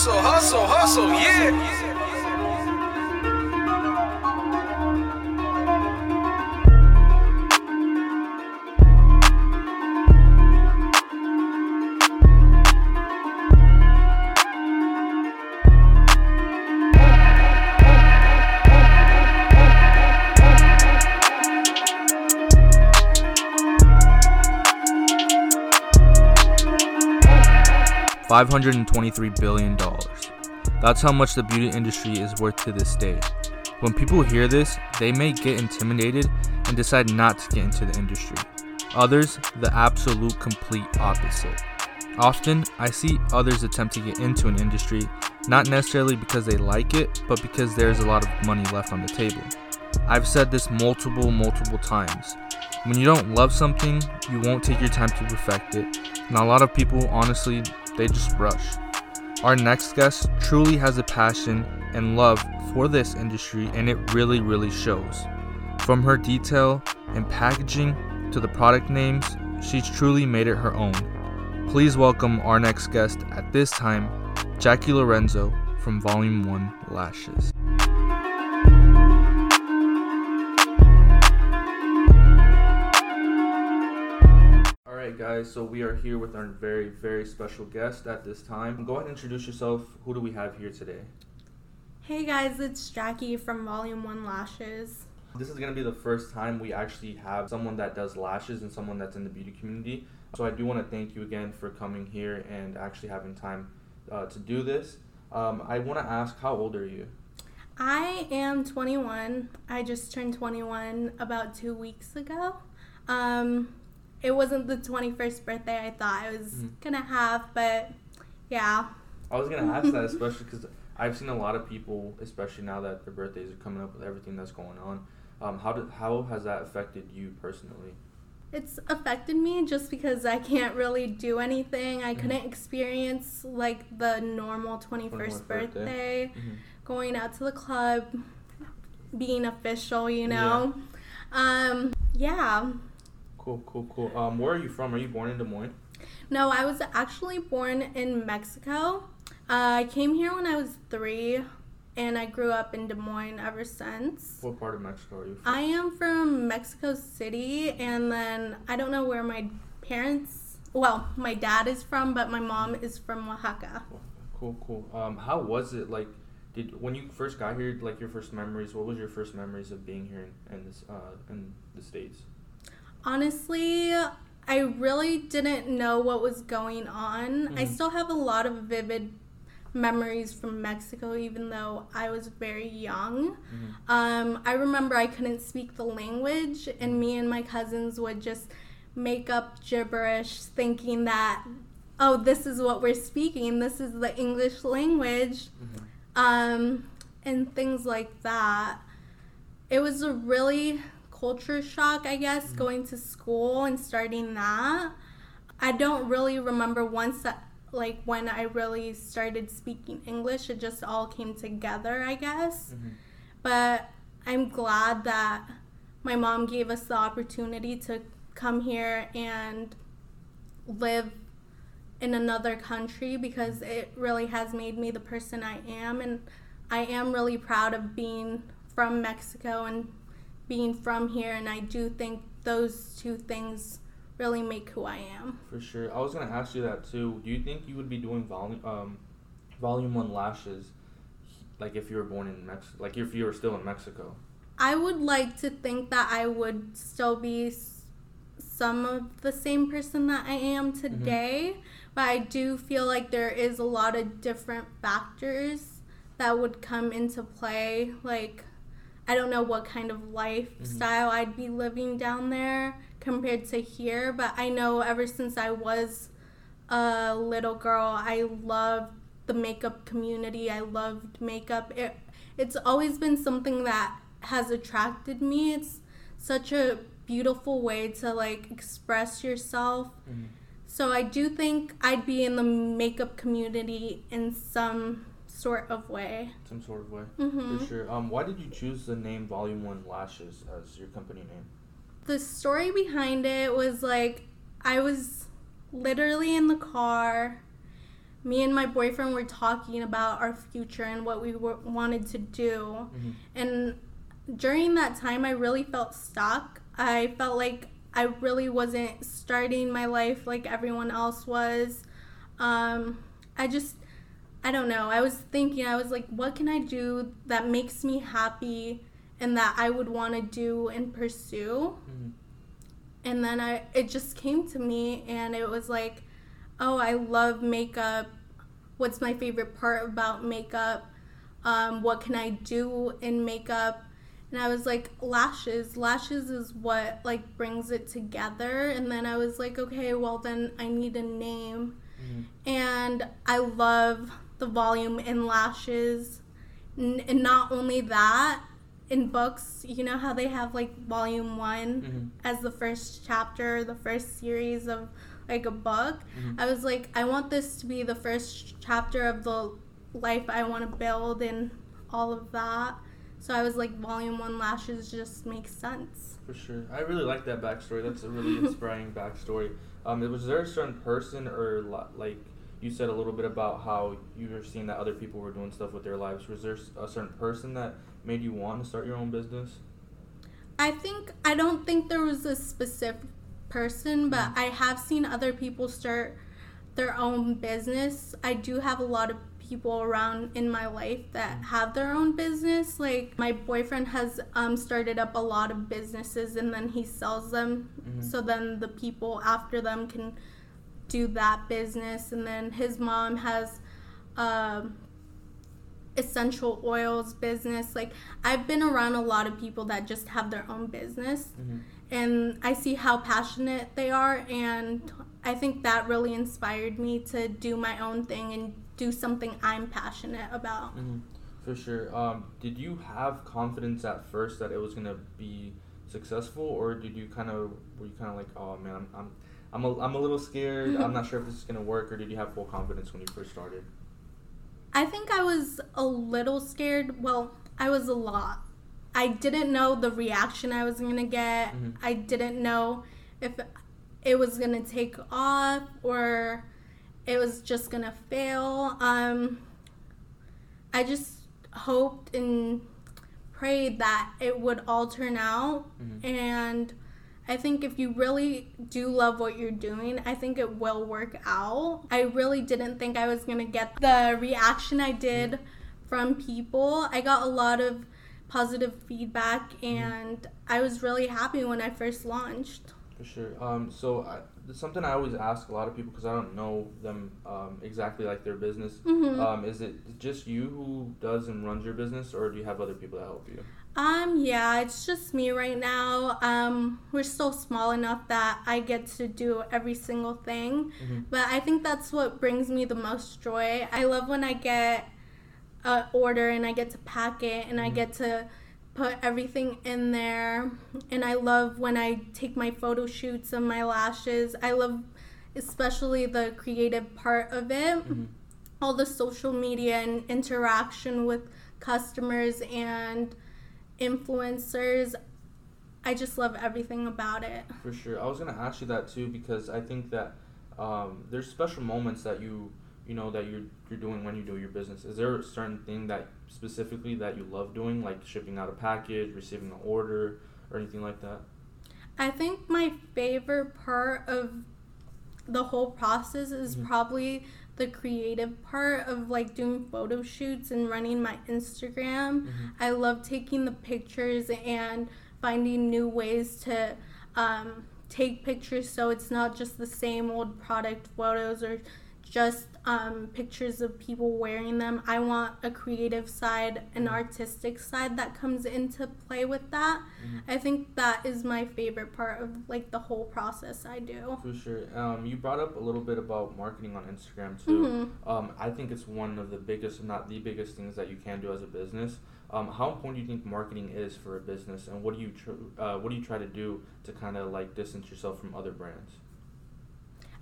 Hustle, hustle, hustle, yeah. 523 billion dollars. That's how much the beauty industry is worth to this day. When people hear this, they may get intimidated and decide not to get into the industry. Others, the absolute complete opposite. Often, I see others attempt to get into an industry not necessarily because they like it, but because there's a lot of money left on the table. I've said this multiple, multiple times. When you don't love something, you won't take your time to perfect it. And a lot of people, honestly, they just rush. Our next guest truly has a passion and love for this industry, and it really, really shows. From her detail and packaging to the product names, she's truly made it her own. Please welcome our next guest at this time, Jackie Lorenzo from Volume 1 Lashes. Guys. So we are here with our very, very special guest at this time. Go ahead and introduce yourself. Who do we have here today? Hey guys, it's Jackie from Volume 1 Lashes. This is going to be the first time we actually have someone that does lashes and someone that's in the beauty community. So I do want to thank you again for coming here and actually having time uh, to do this. Um, I want to ask, how old are you? I am 21. I just turned 21 about two weeks ago. Um, it wasn't the 21st birthday I thought I was mm-hmm. gonna have, but yeah. I was gonna ask that especially because I've seen a lot of people, especially now that their birthdays are coming up with everything that's going on. Um, how did how has that affected you personally? It's affected me just because I can't really do anything. I mm-hmm. couldn't experience like the normal 21st birthday, birthday mm-hmm. going out to the club, being official, you know. Yeah. Um, yeah. Cool, cool, cool. Um, where are you from? Are you born in Des Moines? No, I was actually born in Mexico. Uh, I came here when I was three, and I grew up in Des Moines ever since. What part of Mexico are you from? I am from Mexico City, and then I don't know where my parents. Well, my dad is from, but my mom is from Oaxaca. Cool, cool. Um, how was it like? Did when you first got here, like your first memories? What was your first memories of being here in, in this uh, in the states? Honestly, I really didn't know what was going on. Mm-hmm. I still have a lot of vivid memories from Mexico, even though I was very young. Mm-hmm. Um, I remember I couldn't speak the language, and me and my cousins would just make up gibberish, thinking that, oh, this is what we're speaking, this is the English language, mm-hmm. um, and things like that. It was a really culture shock, I guess, mm-hmm. going to school and starting that. I don't really remember once that like when I really started speaking English, it just all came together, I guess. Mm-hmm. But I'm glad that my mom gave us the opportunity to come here and live in another country because it really has made me the person I am and I am really proud of being from Mexico and being from here, and I do think those two things really make who I am. For sure. I was gonna ask you that too. Do you think you would be doing volume um, volume one lashes, like if you were born in Mexico, like if you were still in Mexico? I would like to think that I would still be some of the same person that I am mm-hmm. today, mm-hmm. but I do feel like there is a lot of different factors that would come into play, like I don't know what kind of lifestyle mm-hmm. I'd be living down there compared to here, but I know ever since I was a little girl, I loved the makeup community. I loved makeup. It, it's always been something that has attracted me. It's such a beautiful way to like express yourself. Mm-hmm. So I do think I'd be in the makeup community in some sort of way. Some sort of way, mm-hmm. for sure. Um, why did you choose the name Volume One Lashes as your company name? The story behind it was like I was literally in the car, me and my boyfriend were talking about our future and what we wanted to do. Mhm. And during that time, I really felt stuck. I felt like I really wasn't starting my life like everyone else was. Um, I just, I don't know. I was thinking, I was like, what can I do that makes me happy and that I would want to do and pursue? Mhm. and then I it just came to me and it was like, oh, I love makeup. What's my favorite part about makeup? Um, what can I do in makeup? And I was like, lashes. Lashes is what like brings it together. And then I was like, okay, well then I need a name. Mhm. And I love the volume in lashes. N- and not only that, in books, you know how they have like volume one Mhm. as the first chapter, the first series of like a book. Mhm. I was like, I want this to be the first chapter of the life I want to build and all of that. So I was like, volume one lashes just makes sense. For sure, I really like that backstory. That's a really inspiring backstory. Um, was there a certain person or like you said a little bit about how you were seeing that other people were doing stuff with their lives? Was there a certain person that made you want to start your own business? I think I don't think there was a specific person, but Mhm. I have seen other people start their own business. I do have a lot of people around in my life that Mhm. have their own business. Like my boyfriend has um, started up a lot of businesses and then he sells them. Mhm. So then the people after them can do that business. And then his mom has um, essential oils business. Like I've been around a lot of people that just have their own business Mm-hmm. and I see how passionate they are and I think that really inspired me to do my own thing and do something I'm passionate about. Mm-hmm. For sure. Um, did you have confidence at first that it was gonna be successful, or did you kind of were you kind of like, oh man, I'm I'm I'm a, I'm a little scared. I'm not sure if this is gonna work, or did you have full confidence when you first started? I think I was a little scared. Well, I was a lot. I didn't know the reaction I was going to get. Mhm. I didn't know if it was going to take off or it was just going to fail. Um I just hoped and prayed that it would all turn out Mhm. and I think if you really do love what you're doing, I think it will work out. I really didn't think I was going to get the reaction I did from people. I got a lot of positive feedback mm-hmm. and I was really happy when I first launched. For sure. Um, so I, something I always ask a lot of people because I don't know them um, exactly like their business. Mhm. Um, is it just you who does and runs your business, or do you have other people that help you? Um, yeah, it's just me right now. Um, we're still small enough that I get to do every single thing. Mhm. But I think that's what brings me the most joy. I love when I get an order and I get to pack it and I Mhm. get to put everything in there. And I love when I take my photo shoots of my lashes. I love especially the creative part of it. Mhm. All the social media and interaction with customers and influencers. I just love everything about it. For sure. I was gonna ask you that too because I think that um, there's special moments that you you know that you're you're doing when you do your business. Is there a certain thing that specifically that you love doing, like shipping out a package, receiving an order, or anything like that? I think my favorite part of the whole process is Mhm. probably the creative part of like doing photo shoots and running my Instagram. Mhm. I love taking the pictures and finding new ways to um, take pictures so it's not just the same old product photos or just um, pictures of people wearing them. I want a creative side, an Mhm. artistic side that comes into play with that. Mhm. I think that is my favorite part of like the whole process I do. For sure. Um, you brought up a little bit about marketing on Instagram too. Mhm. Um, I think it's one of the biggest, if not the biggest, things that you can do as a business. Um, how important do you think marketing is for a business, and what do you tr- uh, what do you try to do to kind of like distance yourself from other brands?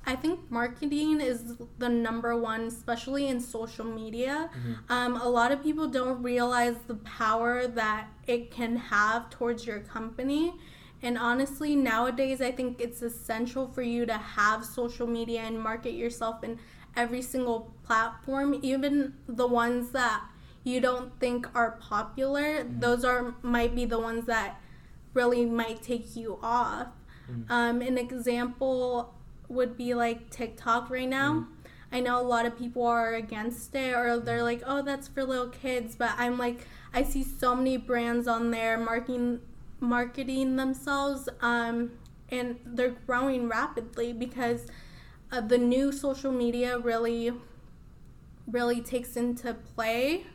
I think marketing is the number one, especially in social media. Mhm. Um, a lot of people don't realize the power that it can have towards your company. And honestly, nowadays, I think it's essential for you to have social media and market yourself in every single platform, even the ones that you don't think are popular, mm-hmm. those are might be the ones that really might take you off. Mm-hmm. Um, an example would be like TikTok right now. Mm-hmm. I know a lot of people are against it or they're like, oh, that's for little kids. But I'm like, I see so many brands on there marketing marketing themselves, um, and they're growing rapidly because uh, the new social media really, really takes into play,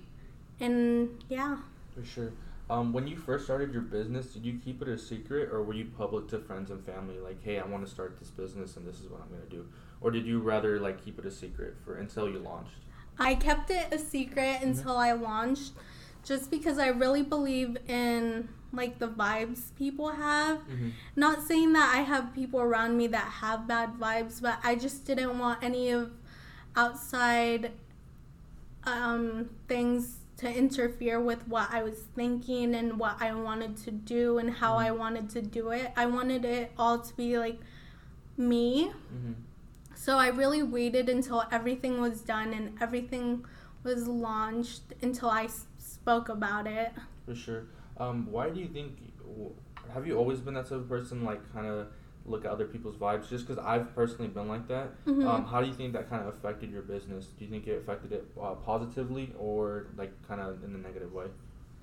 and yeah. For sure. Um, when you first started your business, did you keep it a secret, or were you public to friends and family, like, "Hey, I want to start this business, and this is what I'm gonna do," or did you rather like keep it a secret for until you launched? I kept it a secret mm-hmm. until I launched, just because I really believe in like the vibes people have. Mm-hmm. Not saying that I have people around me that have bad vibes, but I just didn't want any of outside um, things to interfere with what I was thinking and what I wanted to do and how mm-hmm. I wanted to do it. I wanted it all to be like me. Mm-hmm. So I really waited until everything was done and everything was launched until I spoke about it. For sure. Um, why do you think? Have you always been that type of person, like kind of look at other people's vibes? Just because I've personally been like that. Mm-hmm. Um, how do you think that kind of affected your business? Do you think it affected it uh, positively or like kind of in a negative way?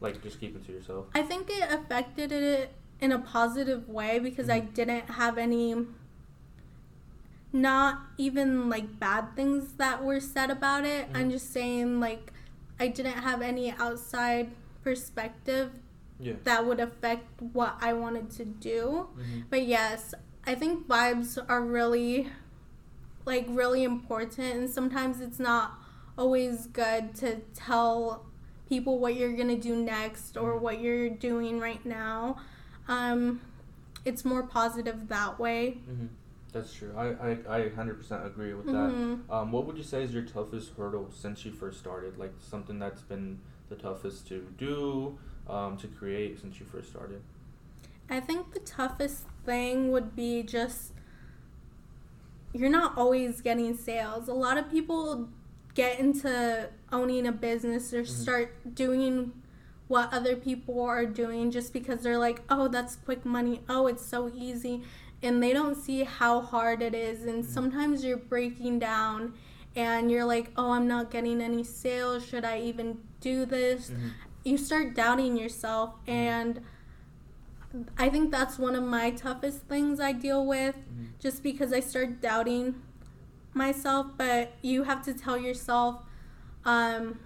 Like just keep it to yourself. I think it affected it in a positive way because mm-hmm. I didn't have any not even like bad things that were said about it. Mm-hmm. I'm just saying like I didn't have any outside perspective yeah. that would affect what I wanted to do. Mm-hmm. But yes, I think vibes are really like really important and sometimes it's not always good to tell people what you're going to do next or what you're doing right now. Um, it's more positive that way. Mm-hmm. That's true. I, I, I 100% agree with mm-hmm. that. Um, what would you say is your toughest hurdle since you first started? Like something that's been the toughest to do, um, to create since you first started? I think the toughest thing would be just you're not always getting sales. A lot of people get into owning a business or mm-hmm. start doing what other people are doing just because they're like, oh, that's quick money. Oh, it's so easy and they don't see how hard it is and mm-hmm. sometimes you're breaking down and you're like oh i'm not getting any sales should i even do this mm-hmm. you start doubting yourself mm-hmm. and i think that's one of my toughest things i deal with mm-hmm. just because i start doubting myself but you have to tell yourself um,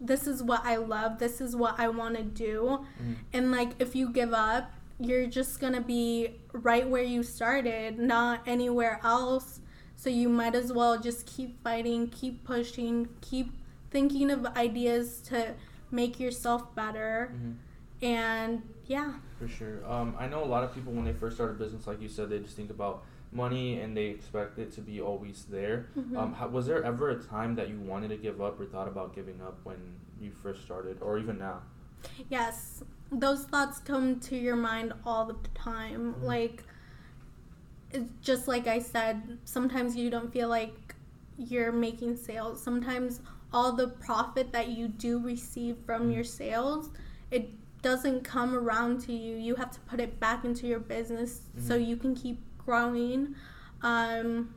this is what i love this is what i want to do mm-hmm. and like if you give up you're just gonna be right where you started, not anywhere else. So you might as well just keep fighting, keep pushing, keep thinking of ideas to make yourself better. Mm-hmm. And yeah. For sure. Um, I know a lot of people when they first start a business, like you said, they just think about money and they expect it to be always there. Mm-hmm. Um, how, was there ever a time that you wanted to give up or thought about giving up when you first started, or even now? Yes, those thoughts come to your mind all the time. Mm-hmm. Like, just like I said, sometimes you don't feel like you're making sales. Sometimes all the profit that you do receive from mm-hmm. your sales, it doesn't come around to you. You have to put it back into your business mm-hmm. so you can keep growing. Um,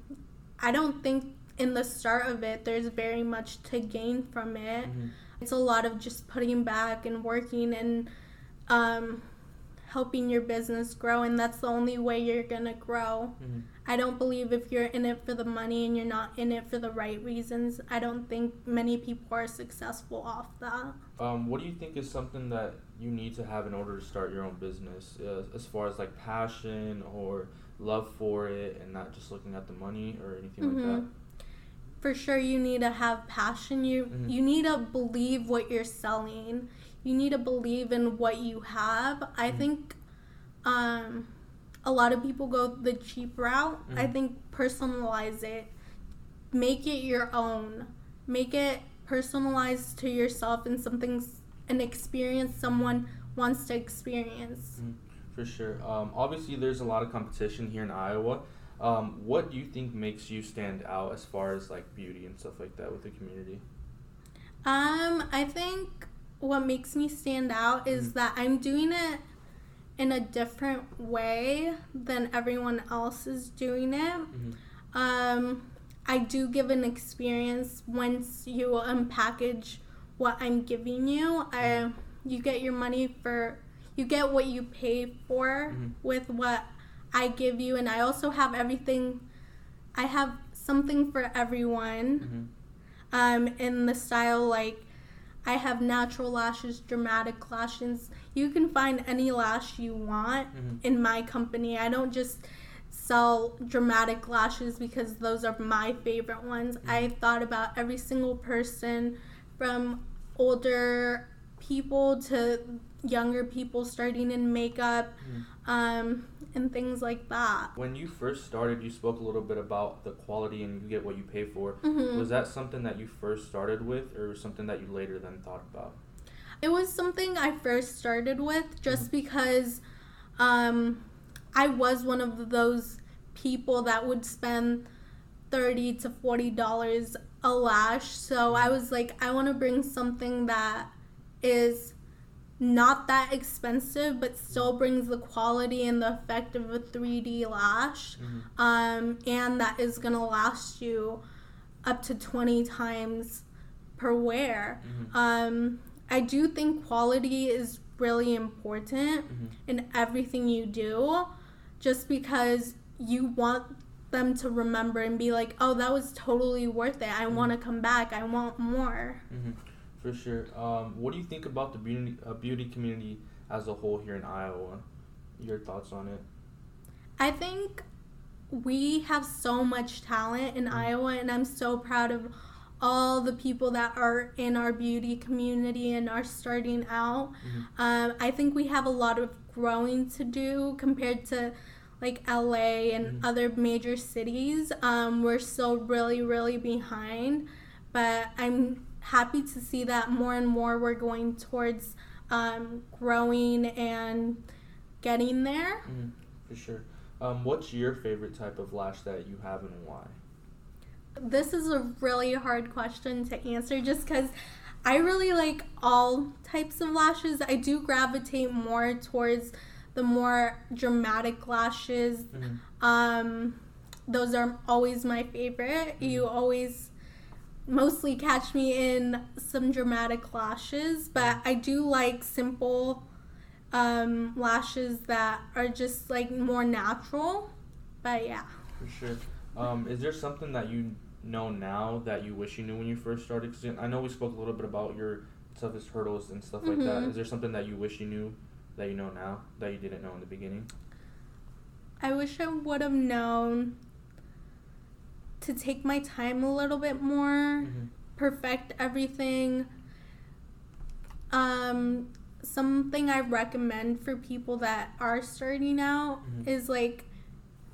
I don't think in the start of it there's very much to gain from it. Mm-hmm. It's a lot of just putting back and working and um, helping your business grow, and that's the only way you're gonna grow. Mm-hmm. I don't believe if you're in it for the money and you're not in it for the right reasons, I don't think many people are successful off that. Um, what do you think is something that you need to have in order to start your own business, uh, as far as like passion or love for it, and not just looking at the money or anything mm-hmm. like that? Mm-hmm. For sure, you need to have passion. You mm-hmm. you need to believe what you're selling you need to believe in what you have. I mm-hmm. think um, a lot of people go the cheap route. Mm-hmm. I think personalize it, make it your own, make it personalized to yourself and something's an experience someone wants to experience. Mm-hmm. For sure. Um, obviously, there's a lot of competition here in Iowa. Um, what do you think makes you stand out as far as like beauty and stuff like that with the community? Um, I think what makes me stand out is that I'm doing it in a different way than everyone else is doing it. Um, I do give an experience once you unpackage what I'm giving you. I, you get your money for, you get what you pay for Mhm. with what I give you, and I also have everything. I have something for everyone Mhm. um, in the style like I have natural lashes, dramatic lashes. You can find any lash you want Mhm. in my company. I don't just sell dramatic lashes because those are my favorite ones. I thought about every single person from older people to younger people starting in makeup um, and things like that. When you first started, you spoke a little bit about the quality and you get what you pay for. Mhm. Was that something that you first started with, or something that you later then thought about? It was something I first started with just because um, I was one of those people that would spend thirty to forty dollars a lash. So I was like, I want to bring something that is not that expensive, but still brings the quality and the effect of a 3D lash, Mhm. um, and that is gonna last you up to 20 times per wear. Mhm. Um, I do think quality is really important Mhm. in everything you do, just because you want them to remember and be like, oh, that was totally worth it. I want to come back. I want more. hmm For sure. Um, what do you think about the beauty uh, beauty community as a whole here in Iowa? Your thoughts on it? I think we have so much talent in Iowa, and I'm so proud of all the people that are in our beauty community and are starting out. Um, I think we have a lot of growing to do compared to like LA and Mhm. other major cities. Um, we're still really, really behind, but I'm happy to see that more and more we're going towards um, growing and getting there. hmm For sure. Um, what's your favorite type of lash that you have and why? This is a really hard question to answer just because I really like all types of lashes. I do gravitate more towards the more dramatic lashes. Mhm. Um, those are always my favorite. You always mostly catch me in some dramatic lashes, but I do like simple um, lashes that are just like more natural. But yeah. For sure. Um, is there something that you know now that you wish you knew when you first started? Because I know we spoke a little bit about your toughest hurdles and stuff like that. Mhm. Is there something that you wish you knew that you know now that you didn't know in the beginning? I wish I would have known to take my time a little bit more, Mhm. perfect everything. Um, something I recommend for people that are starting out Mhm. is like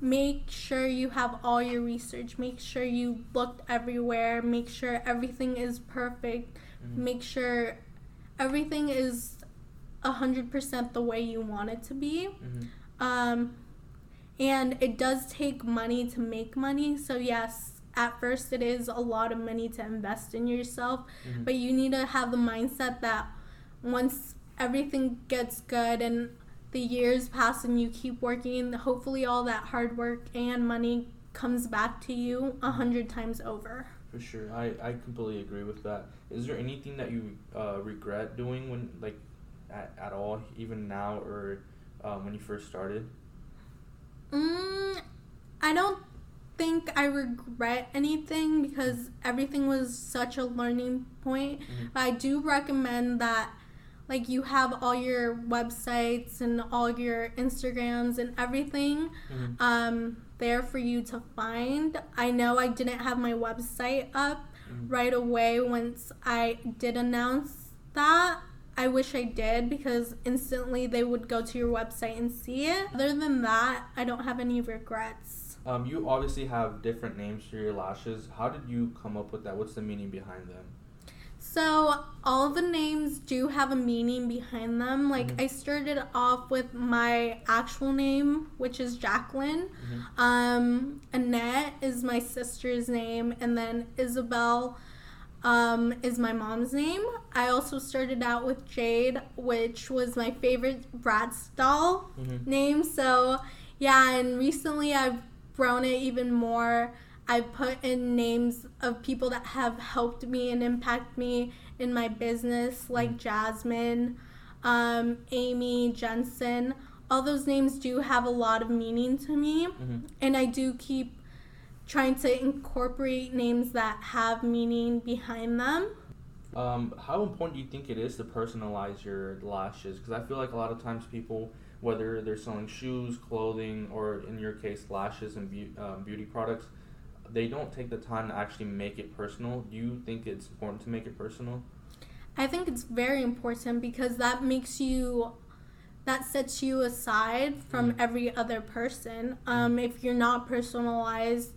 make sure you have all your research, make sure you looked everywhere, make sure everything is perfect, Mhm. make sure everything is a hundred percent the way you want it to be. Mhm. Um, and it does take money to make money. So, yes, at first it is a lot of money to invest in yourself, Mhm. but you need to have the mindset that once everything gets good and the years pass and you keep working, hopefully all that hard work and money comes back to you a hundred times over. For sure, I, I completely agree with that. Is there anything that you uh, regret doing when like at, at all, even now or um, when you first started? Mm, I don't think I regret anything because everything was such a learning point. Mhm. But I do recommend that like you have all your websites and all your Instagrams and everything Mhm. um, there for you to find. I know I didn't have my website up Mhm. right away once I did announce that. I wish I did because instantly they would go to your website and see it. Other than that, I don't have any regrets. Um, you obviously have different names for your lashes. How did you come up with that? What's the meaning behind them? So all the names do have a meaning behind them. Like Mhm. I started off with my actual name, which is Jacqueline. Mhm. Um, Annette is my sister's name, and then Isabel um, is my mom's name. I also started out with Jade, which was my favorite Bratz doll Mhm. name. So yeah, and recently I've grown it even more. I've put in names of people that have helped me and impact me in my business, like Jasmine, um, Amy, Jensen. All those names do have a lot of meaning to me, Mhm. and I do keep trying to incorporate names that have meaning behind them. Um, how important do you think it is to personalize your lashes? Because I feel like a lot of times people, whether they're selling shoes, clothing, or in your case, lashes and be- um, beauty products, they don't take the time to actually make it personal. Do you think it's important to make it personal? I think it's very important because that makes you that sets you aside from Mhm. every other person. Um, if you're not personalized,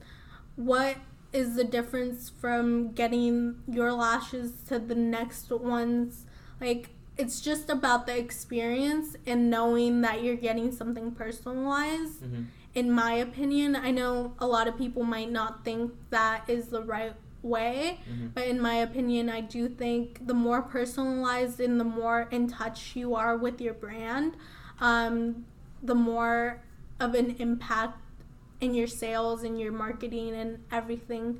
what is the difference from getting your lashes to the next ones? Like it's just about the experience and knowing that you're getting something personalized. Mm-hmm. In my opinion, I know a lot of people might not think that is the right way, Mm-hmm. but in my opinion, I do think the more personalized and the more in touch you are with your brand, um, the more of an impact in your sales and your marketing and everything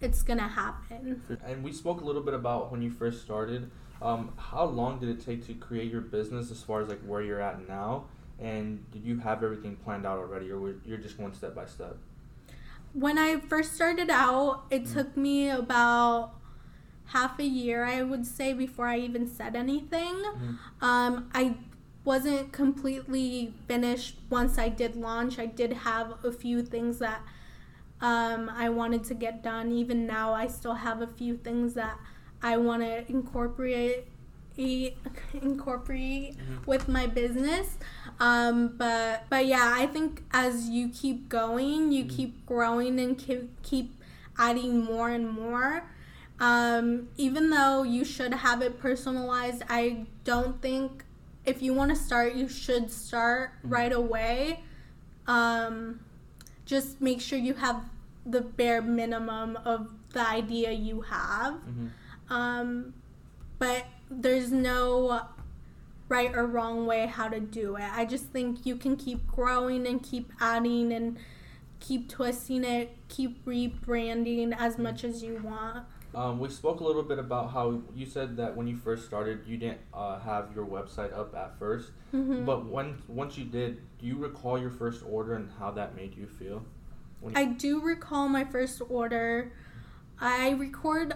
it's gonna happen. And we spoke a little bit about when you first started. Um, how long did it take to create your business as far as like where you're at now? And did you have everything planned out already, or were, you're just going step by step? When I first started out, it Mm. took me about half a year, I would say, before I even said anything. Mhm. Um, I wasn't completely finished once I did launch. I did have a few things that um, I wanted to get done. Even now, I still have a few things that I want to incorporate incorporate Mhm. with my business. Um, but but yeah, I think as you keep going, you Mhm. keep growing and keep keep adding more and more. Um, even though you should have it personalized, I don't think if you want to start, you should start Mhm. right away. Um, just make sure you have the bare minimum of the idea you have. Mm-hmm. Um, but there's no right or wrong way how to do it. I just think you can keep growing and keep adding and keep twisting it, keep rebranding as much as you want. Um, we spoke a little bit about how you said that when you first started, you didn't uh, have your website up at 1st Mhm. But when once you did, do you recall your first order and how that made you feel? I do recall my first order. I record,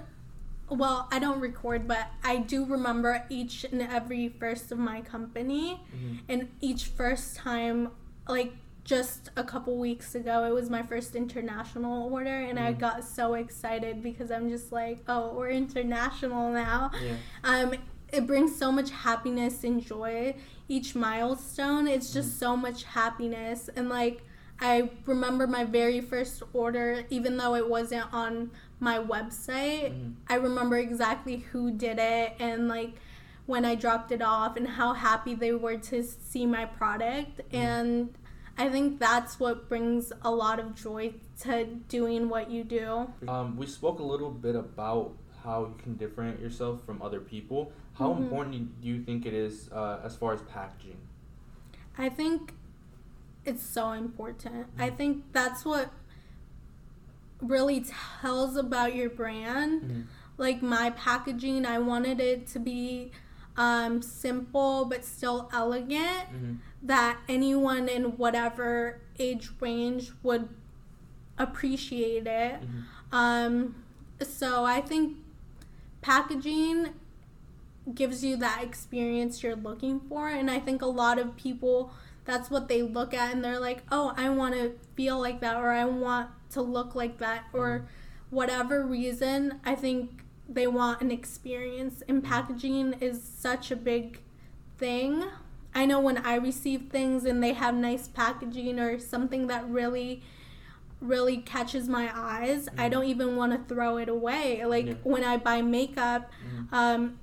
well, I don't record, but I do remember each and every first of my company. Mhm. And each first time, like just a couple weeks ago, it was my first international order, and I Mhm. got so excited because I'm just like, oh, we're international now. Yeah. Um, it brings so much happiness and joy. Each milestone, it's just so much happiness. And like, I remember my very first order, even though it wasn't on my website, Mhm. I remember exactly who did it and like when I dropped it off and how happy they were to see my product. And I think that's what brings a lot of joy to doing what you do. Um, we spoke a little bit about how you can differentiate yourself from other people. How Mhm. important do you think it is uh, as far as packaging? I think it's so important. I think that's what really tells about your brand. Mhm. Like my packaging, I wanted it to be um, simple but still elegant Mhm. That anyone in whatever age range would appreciate it. Mhm. Um, so I think packaging gives you that experience you're looking for, and I think a lot of people that's what they look at and they're like, oh, I want to feel like that, or I want to look like that, or whatever reason. I think they want an experience, and packaging is such a big thing. I know when I receive things and they have nice packaging or something that really really catches my eyes, I Mhm. don't even want to throw it away. Like Yeah. when I buy makeup, Mhm. um,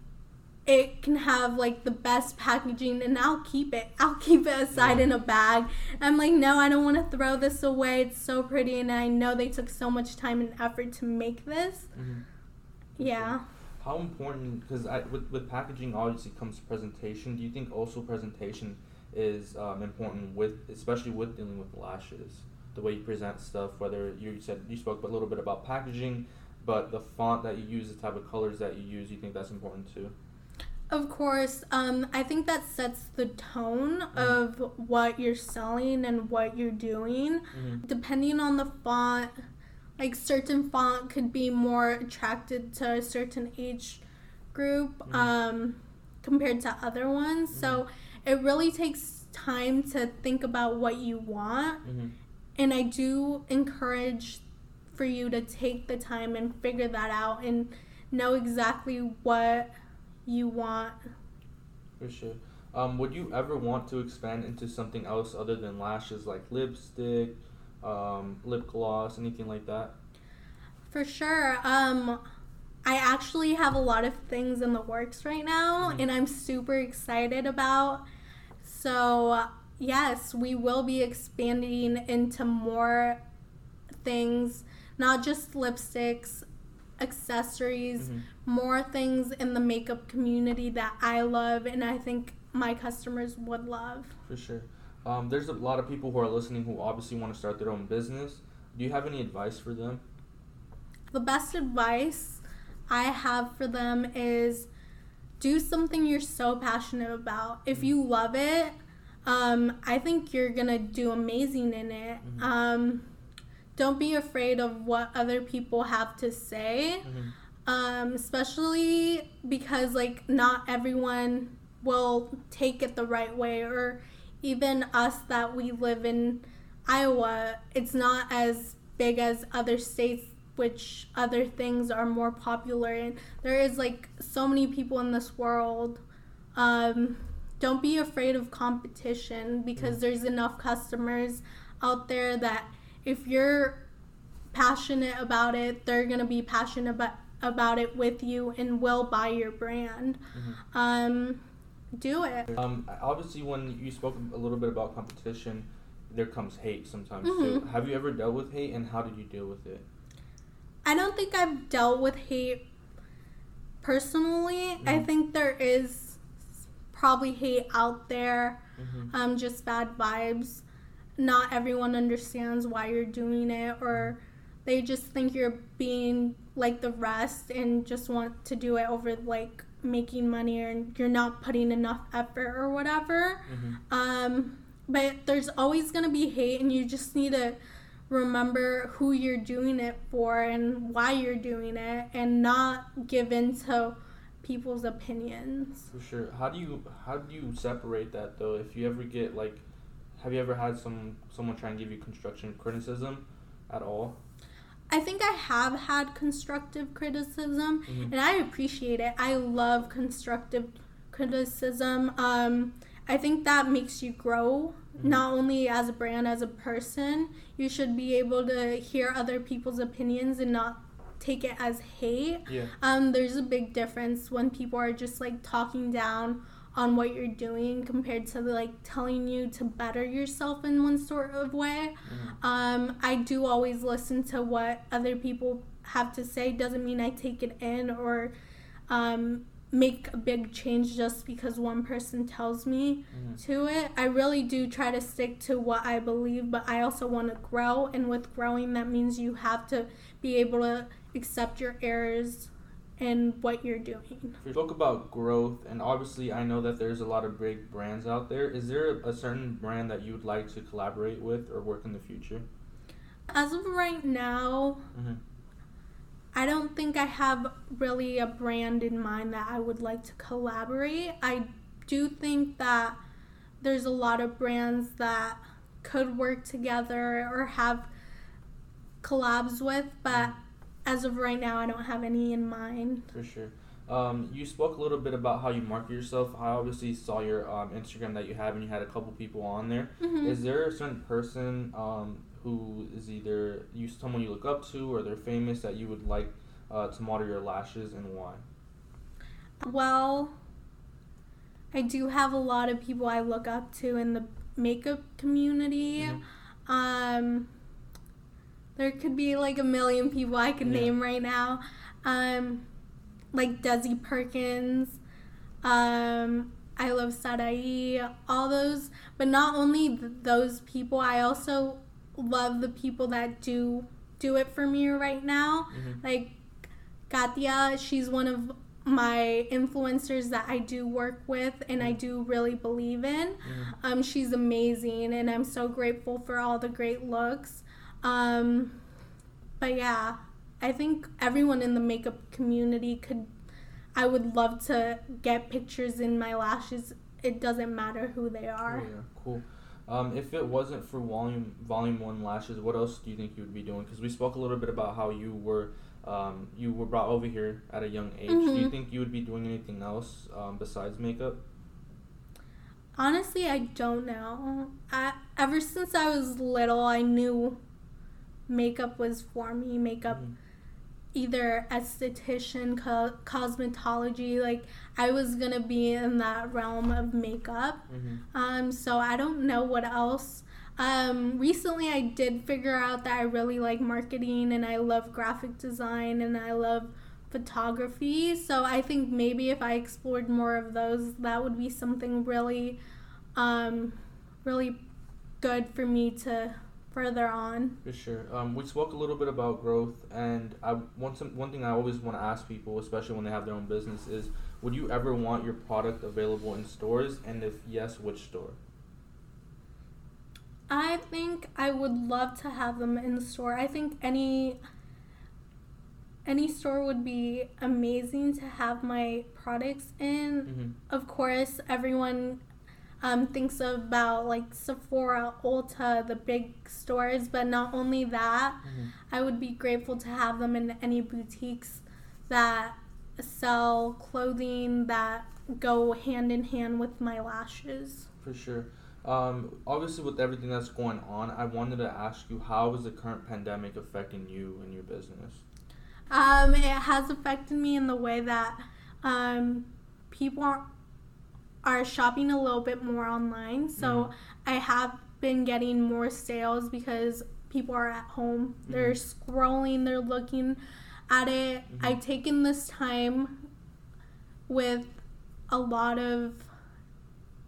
it can have like the best packaging and I'll keep it. I'll keep it aside Yeah. in a bag. I'm like, no, I don't want to throw this away. It's so pretty and I know they took so much time and effort to make this. Mhm. Yeah. How important? Because with with packaging obviously comes presentation. Do you think also presentation is um, important with, especially with dealing with lashes? The way you present stuff, whether you said you spoke a little bit about packaging, but the font that you use, the type of colors that you use, you think that's important too? Of course, um, I think that sets the tone of what you're selling and what you're doing. Mm-hmm. Depending on the font, like certain font could be more attracted to a certain age group Mhm. um, compared to other ones. So it really takes time to think about what you want. Mm-hmm. And I do encourage for you to take the time and figure that out and know exactly what you want. For sure. Um, would you ever want to expand into something else other than lashes, like lipstick, um, lip gloss, anything like that? For sure. Um, I actually have a lot of things in the works right now, Mhm. and I'm super excited about. So, yes, we will be expanding into more things, not just lipsticks, accessories, Mhm. more things in the makeup community that I love and I think my customers would love. For sure. Um, there's a lot of people who are listening who obviously want to start their own business. Do you have any advice for them? the best advice I have for them is do something you're so passionate about. If you love it, um, I think you're gonna do amazing in it. Mhm. Um, don't be afraid of what other people have to say, um, especially because like not everyone will take it the right way, or even us that we live in Iowa, it's not as big as other states which other things are more popular in. There is like so many people in this world. Um, don't be afraid of competition because there's enough customers out there that if you're passionate about it, they're gonna be passionate about about it with you and will buy your brand. Mhm. Um, do it. Um, obviously, when you spoke a little bit about competition, there comes hate sometimes too. Mhm. Have you ever dealt with hate, and how did you deal with it? I don't think I've dealt with hate personally. I Mhm. think there is probably hate out there, Mm-hmm. um, just bad vibes. Not everyone understands why you're doing it, or they just think you're being like the rest and just want to do it over like making money or you're not putting enough effort or whatever. Mm-hmm. Um, but there's always going to be hate, and you just need to remember who you're doing it for and why you're doing it, and not give in to people's opinions. For sure. How do you how do you separate that though? If you ever get like, have you ever had some someone try and give you construction criticism, at all? I think I have had constructive criticism, Mhm. and I appreciate it. I love constructive criticism. Um, I think that makes you grow, Mhm. not only as a brand, as a person. You should be able to hear other people's opinions and not take it as hate. Yeah. Um, there's a big difference when people are just like talking down on what you're doing compared to like telling you to better yourself in one sort of way. Mhm. Um, I do always listen to what other people have to say. Doesn't mean I take it in or um, make a big change just because one person tells me Mhm. to it. I really do try to stick to what I believe, but I also want to grow. And with growing, that means you have to be able to accept your errors and what you're doing. We spoke about growth, and obviously, I know that there's a lot of big brands out there. Is there a certain brand that you would like to collaborate with or work in the future? As of right now, Mm-hmm. I don't think I have really a brand in mind that I would like to collaborate. I do think that there's a lot of brands that could work together or have collabs with, but as of right now, I don't have any in mind. For sure. Um, you spoke a little bit about how you market yourself. I obviously saw your um, Instagram that you have, and you had a couple people on there. Mhm. Is there a certain person um, who is either you someone you look up to or they're famous that you would like uh, to model your lashes and why? Well, I do have a lot of people I look up to in the makeup community. Mm-hmm. Um, there could be like a million people I could yeah. name right now. Um, like Desi Perkins. Um, I love Sadai, all those. But not only th- those people, I also love the people that do do it for me right now. Mm-hmm. Like Katia, she's one of my influencers that I do work with and I do really believe in. Mm-hmm. Um, she's amazing and I'm so grateful for all the great looks. Um, but yeah, I think everyone in the makeup community could. I would love to get pictures in my lashes. It doesn't matter who they are. Oh, yeah, cool. Um, if it wasn't for volume volume one lashes, what else do you think you would be doing? Because we spoke a little bit about how you were um, you were brought over here at a young age. Mm-hmm. Do you mm-hmm. think you would be doing anything else um, besides makeup? Honestly, I don't know. I, ever since I was little, I knew makeup was for me. Makeup. Mm-hmm either esthetician, co- cosmetology. Like I was gonna be in that realm of makeup. Mm-hmm. Um, so I don't know what else. Um, recently, I did figure out that I really like marketing and I love graphic design and I love photography. So I think maybe if I explored more of those, that would be something really, um, really good for me to further on. For sure. Um, we spoke a little bit about growth, and I one some, one thing I always want to ask people, especially when they have their own business, is would you ever want your product available in stores, and if yes, which store? I think I would love to have them in the store. I think any any store would be amazing to have my products in. Mm-hmm. Of course, everyone um, thinks about like Sephora, Ulta, the big stores, but not only that, mm-hmm. I would be grateful to have them in any boutiques that sell clothing that go hand in hand with my lashes. For sure. Um, obviously, with everything that's going on, I wanted to ask you how is the current pandemic affecting you and your business? Um, it has affected me in the way that um, people are are shopping a little bit more online. So mm I have been getting more sales because people are at home. mm They're scrolling, they're looking at it. Mm-hmm. I've taken this time with a lot of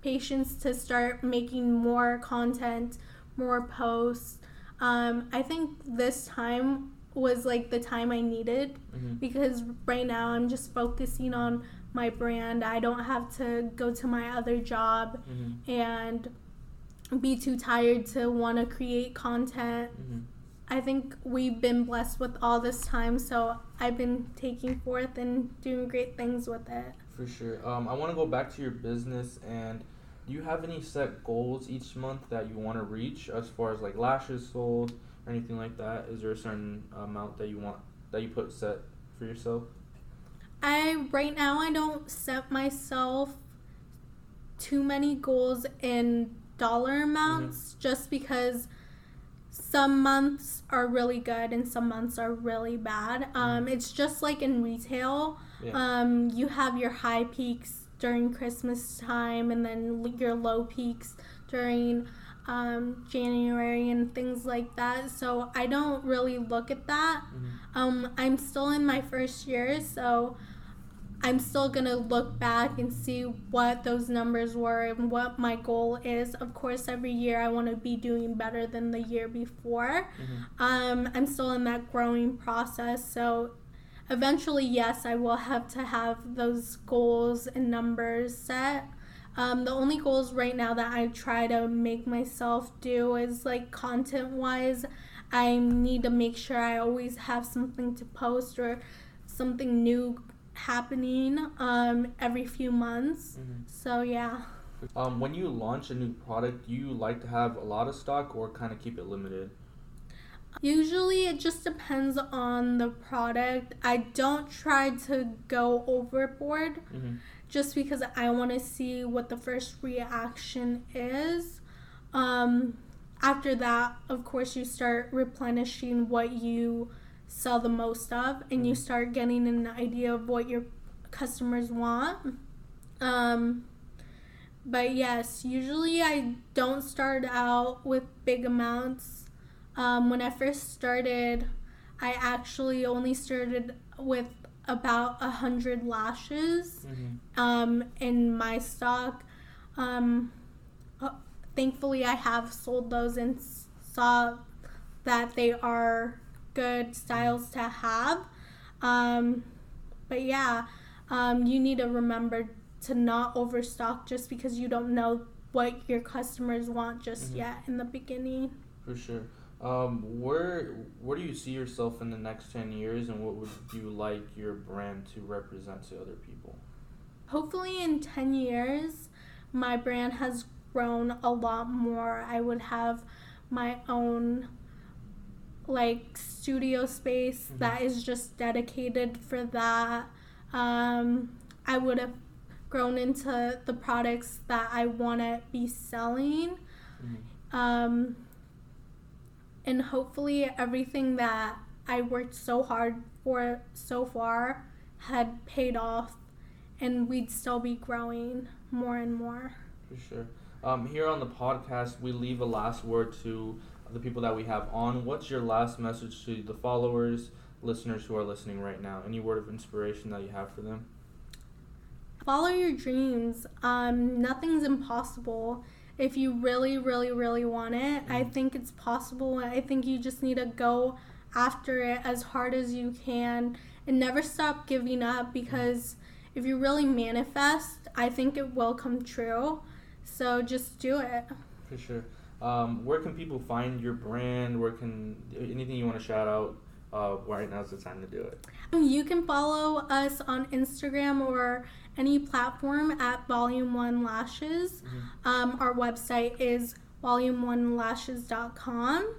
patience to start making more content, more posts. Um, I think this time was like the time I needed mm-hmm. because right now I'm just focusing on my brand. I don't have to go to my other job mm-hmm. and be too tired to want to create content. Mm-hmm. I think we've been blessed with all this time, so I've been taking forth and doing great things with it. For sure. Um, I want to go back to your business and do you have any set goals each month that you want to reach as far as like lashes sold or anything like that? Is there a certain amount that you want that you put set for yourself? I right now I don't set myself too many goals in dollar amounts mm-hmm. just because some months are really good and some months are really bad. Um, mm-hmm. It's just like in retail. Yeah. Um, you have your high peaks during Christmas time and then your low peaks during um, January and things like that. So I don't really look at that. Mm-hmm. Um, I'm still in my first year, so I'm still going to look back and see what those numbers were and what my goal is. Of course, every year I want to be doing better than the year before. Mm-hmm. Um, I'm still in that growing process. So eventually, yes, I will have to have those goals and numbers set. Um, the only goals right now that I try to make myself do is like content wise, I need to make sure I always have something to post or something new happening um, every few months. Mm-hmm. So yeah. Um, when you launch a new product, do you like to have a lot of stock or kind of keep it limited? Usually, it just depends on the product. I don't try to go overboard mm-hmm. just because I want to see what the first reaction is. Um, after that, of course, you start replenishing what you sell the most of, and you start getting an idea of what your customers want. Um, but yes, usually I don't start out with big amounts. Um, when I first started, I actually only started with about a hundred lashes Mm-hmm. um, in my stock. Um, uh, thankfully, I have sold those and saw that they are good styles to have. Um, but yeah, um, you need to remember to not overstock just because you don't know what your customers want just Mhm. yet in the beginning. For sure. Um, where where do you see yourself in the next ten years, and what would you like your brand to represent to other people? Hopefully, in 10 years, my brand has grown a lot more. I would have my own like studio space Mhm. that is just dedicated for that. Um, I would have grown into the products that I want to be selling. Mhm. Um, and hopefully, everything that I worked so hard for so far had paid off, and we'd still be growing more and more. For sure. Um, here on the podcast, we leave a last word to the people that we have on. What's your last message to the followers, listeners who are listening right now? Any word of inspiration that you have for them? Follow your dreams. Um, nothing's impossible. If you really, really, really want it, I Mhm. think it's possible. I think you just need to go after it as hard as you can and never stop giving up because if you really manifest, I think it will come true. So just do it. For sure. Um, where can people find your brand? Where can anything you want to shout out? Uh, right now's the time to do it. You can follow us on Instagram or any platform at Volume One Lashes. Um, our website is volume1lashes.com.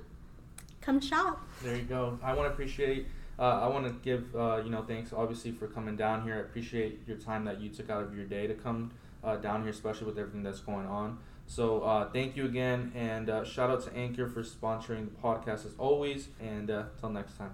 Come shop. There you go. I want to appreciate. Uh, I want to give uh, you know thanks obviously for coming down here. I appreciate your time that you took out of your day to come uh, down here, especially with everything that's going on. So uh, thank you again, and uh, shout out to Anchor for sponsoring the podcast as always. And uh, till next time.